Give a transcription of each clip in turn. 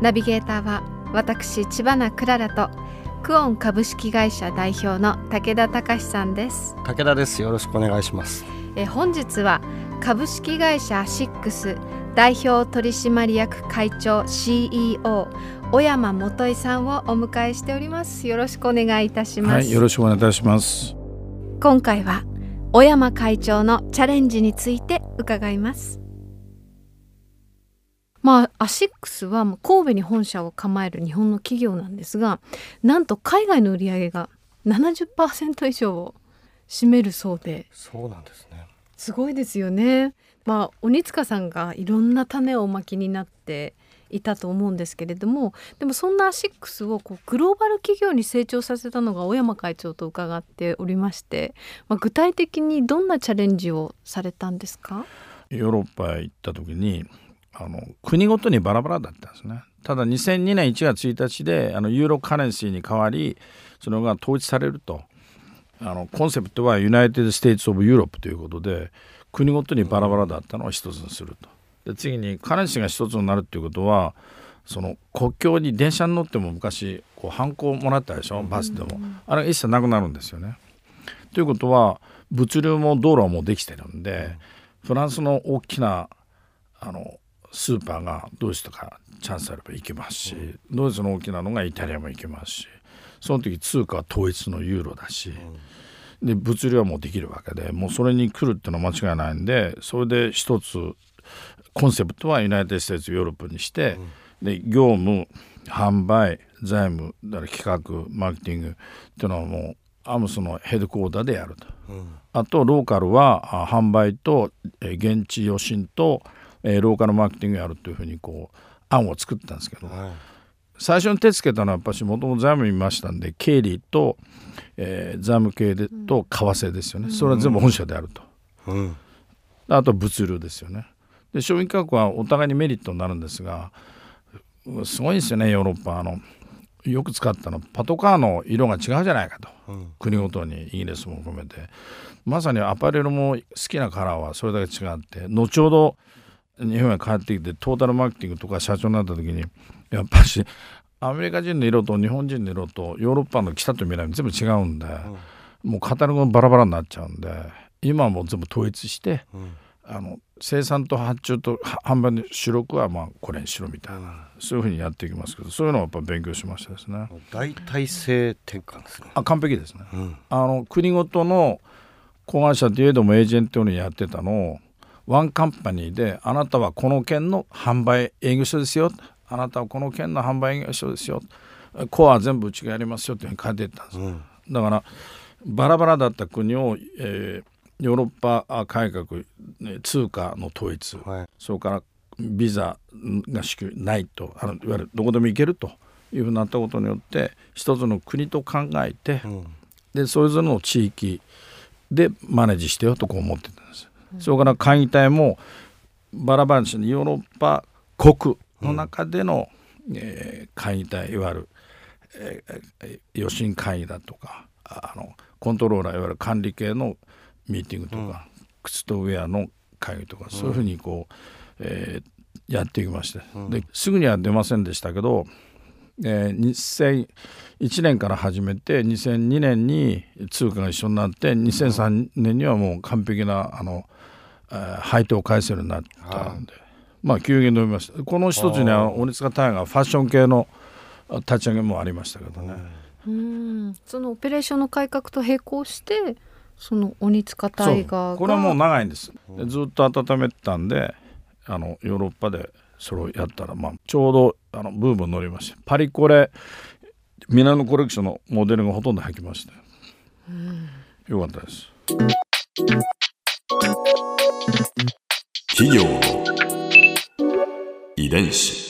ナビゲーターは私千葉なクララとクオン株式会社代表の武田隆さんです。武田です。よろしくお願いします。え本日は株式会社アシックス代表取締役会長 CEO 小山元井さんをお迎えしております。よろしくお願いいたします、はい、よろしくお願いいたします。今回は小山会長のチャレンジについて伺いますまあ、アシックスは神戸に本社を構える日本の企業なんですがなんと海外の売り上げが70%以上を占めるそうで。そうなんですね。すごいですよね。まあ鬼塚さんがいろんな種をおまきになっていたと思うんですけれどもでもそんなアシックスをこうグローバル企業に成長させたのが尾山会長と伺っておりまして、まあ、具体的にどんなチャレンジをされたんですか？ヨーロッパへ行った時にあの国ごとにバラバラだったんですね。ただ2002年1月1日であのユーロ currency に変わりそれが統一されるとあのコンセプトは United States of Europe ということで国ごとにバラバラだったのを一つにすると。で次に currency が一つになるっていうことはその国境に電車に乗っても昔こう判子もらったでしょ？バスでも、あれが一切なくなるんですよね。ということは物流も道路はもうできてるんでフランスの大きなあのスーパーがドイツとかチャンスあれば行けますし、ドイツの大きなのがイタリアも行けますしその時通貨は統一のユーロだし、で物流はもうできるわけでもうそれに来るっていうのは間違いないんでそれで一つコンセプトは United States ヨーロッパにして、で業務販売財務だから企画マーケティングっていうのはもうアムスのヘッドクォーターでやると、うん、あとローカルは販売と現地予診とえー、ローカルマーケティングやるというふうにこう案を作ったんですけど、はい、最初に手つけたのはやっぱしもともと財務見ましたんで経理と、えー、財務系でと為替ですよね、それは全部本社であると、うん、あと物流ですよね。で商品価格はお互いにメリットになるんですがすごいですよねヨーロッパあのよく使ったのパトカーの色が違うじゃないかと、うん、国ごとにイギリスも含めて。まさにアパレルも好きなカラーはそれだけ違って後ほど日本へ帰ってきてトータルマーケティングとか社長になった時にやっぱしアメリカ人の色と日本人の色とヨーロッパの北と南全部違うんで、うん、もうカタログもバラバラになっちゃうんで今はもう全部統一して、うん、あの生産と発注と販売の主力はまあこれにしろみたいな、うん、そういうふうにやっていきますけどそういうのはやっぱ勉強しましたですね。大体性転換ですね。あ完璧ですね。あの国ごとの子会社といえどもエージェントにやってたのをワンカンパニーであなたはこの県の販売営業所ですよ。あなたはこの県の販売営業所ですよ。コア全部うちがやりますよって書いてたんです、うん、だからバラバラだった国を、えー、ヨーロッパ改革通貨の統一、はい、それからビザが支給ないとあのいわゆる。どこでも行けるというふうになったことによって一つの国と考えて、うん、でそれぞれの地域でマネージしてよとこう思ってたんです。それから会議体もバラバラにしてヨーロッパ国の中での、うん、えー、会議体いわゆる、えー、予診会議だとかあのコントローラーいわゆる管理系のミーティングとか、うん、靴とウェアの会議とか、そういうふうにこう、えー、やっていきまして、ですぐには出ませんでしたけど、えー、2001年から始めて2002年に通貨が一緒になって2003年にはもう完璧なあの配当を返せるようになったんで、まあ急激に伸びました。この一つには鬼塚タイガーファッション系の立ち上げもありましたけどね。うん。そのオペレーションの改革と並行してその鬼塚タイガーこれはもう長いんです。ずっと温めてたんであのヨーロッパでそれをやったら、まあ、ちょうどあのブームに乗りまして。パリコレミラノコレクションのモデルがほとんど履きましたよかったです企業の遺伝子。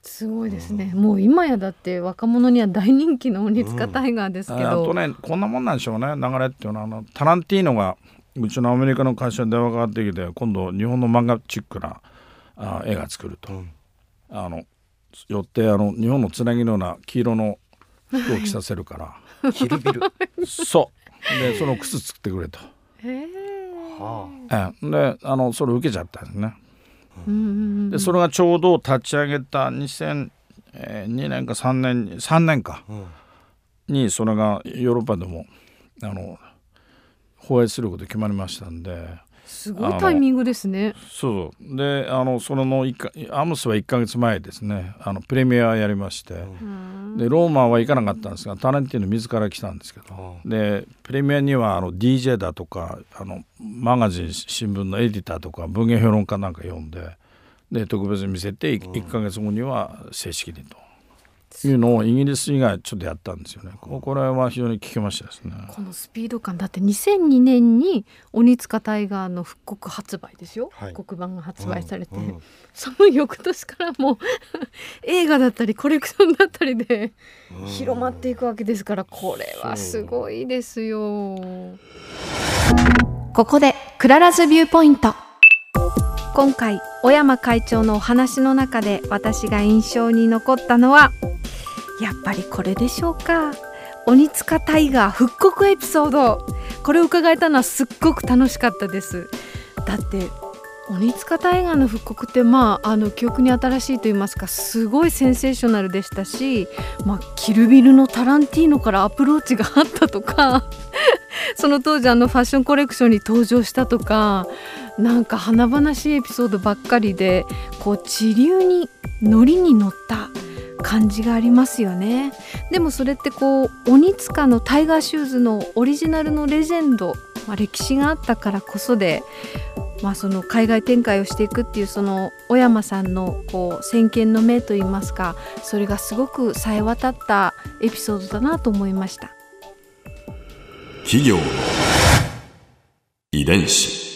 すごいですね。もう今やだって若者には大人気の鬼塚タイガーですけど、あとねこんなもんなんでしょうね。流れっていうのはあのタランティーノがうちのアメリカの会社に電話がかかってきて今度日本の漫画チックなあ絵が作ると、うん。あのよってあの日本のつなぎのような黄色の服を着させるから。キルビル。そう。でその靴作ってくれと。へえはええであのそれ受けちゃったんですね。でそれがちょうど立ち上げた2002年か3年に3年か。にそれがヨーロッパでもあの放映すること決まりましたんですごいタイミングですね。そうであのそれの一かアムスは1か月前ですね。あのプレミアやりまして、でローマは行かなかったんですがタランティーノ自ら来たんですけど。はでプレミアにはあの DJ だとかあのマガジン新聞のエディターとか文芸評論家なんか呼んで。で特別に見せて1か月後には正式にというのをイギリス以外ちょっとやったんですよね。ここれは非常に聞きましたですね。このスピード感。だって2002年に鬼塚タイガーの復刻発売ですよ、はい。復刻版が発売されて、うんうん。その翌年からもう 映画だったりコレクションだったりでうん。広まっていくわけですからこれはすごいですよ。ここで Clara's Viewpoint 今回尾山会長のお話の中で私が印象に残ったのはやっぱりこれでしょうか。オニツカタイガー復刻エピソード。これを伺えたのはすっごく楽しかったです。だってオニツカタイガーの復刻ってまああの記憶に新しいと言いますかすごいセンセーショナルでしたし、まあ、キルビルのタランティーノからアプローチがあったとか その当時あのファッションコレクションに登場したとかなんか華々しいエピソードばっかりでこう地流にノリに乗った感じがありますよねでもそれってこう鬼塚のタイガーシューズのオリジナルのレジェンド、まあ、歴史があったからこそで、まあ、その海外展開をしていくっていうその小山さんのこう先見の目といいますかそれがすごく冴え渡ったエピソードだなと思いました。企業遺伝子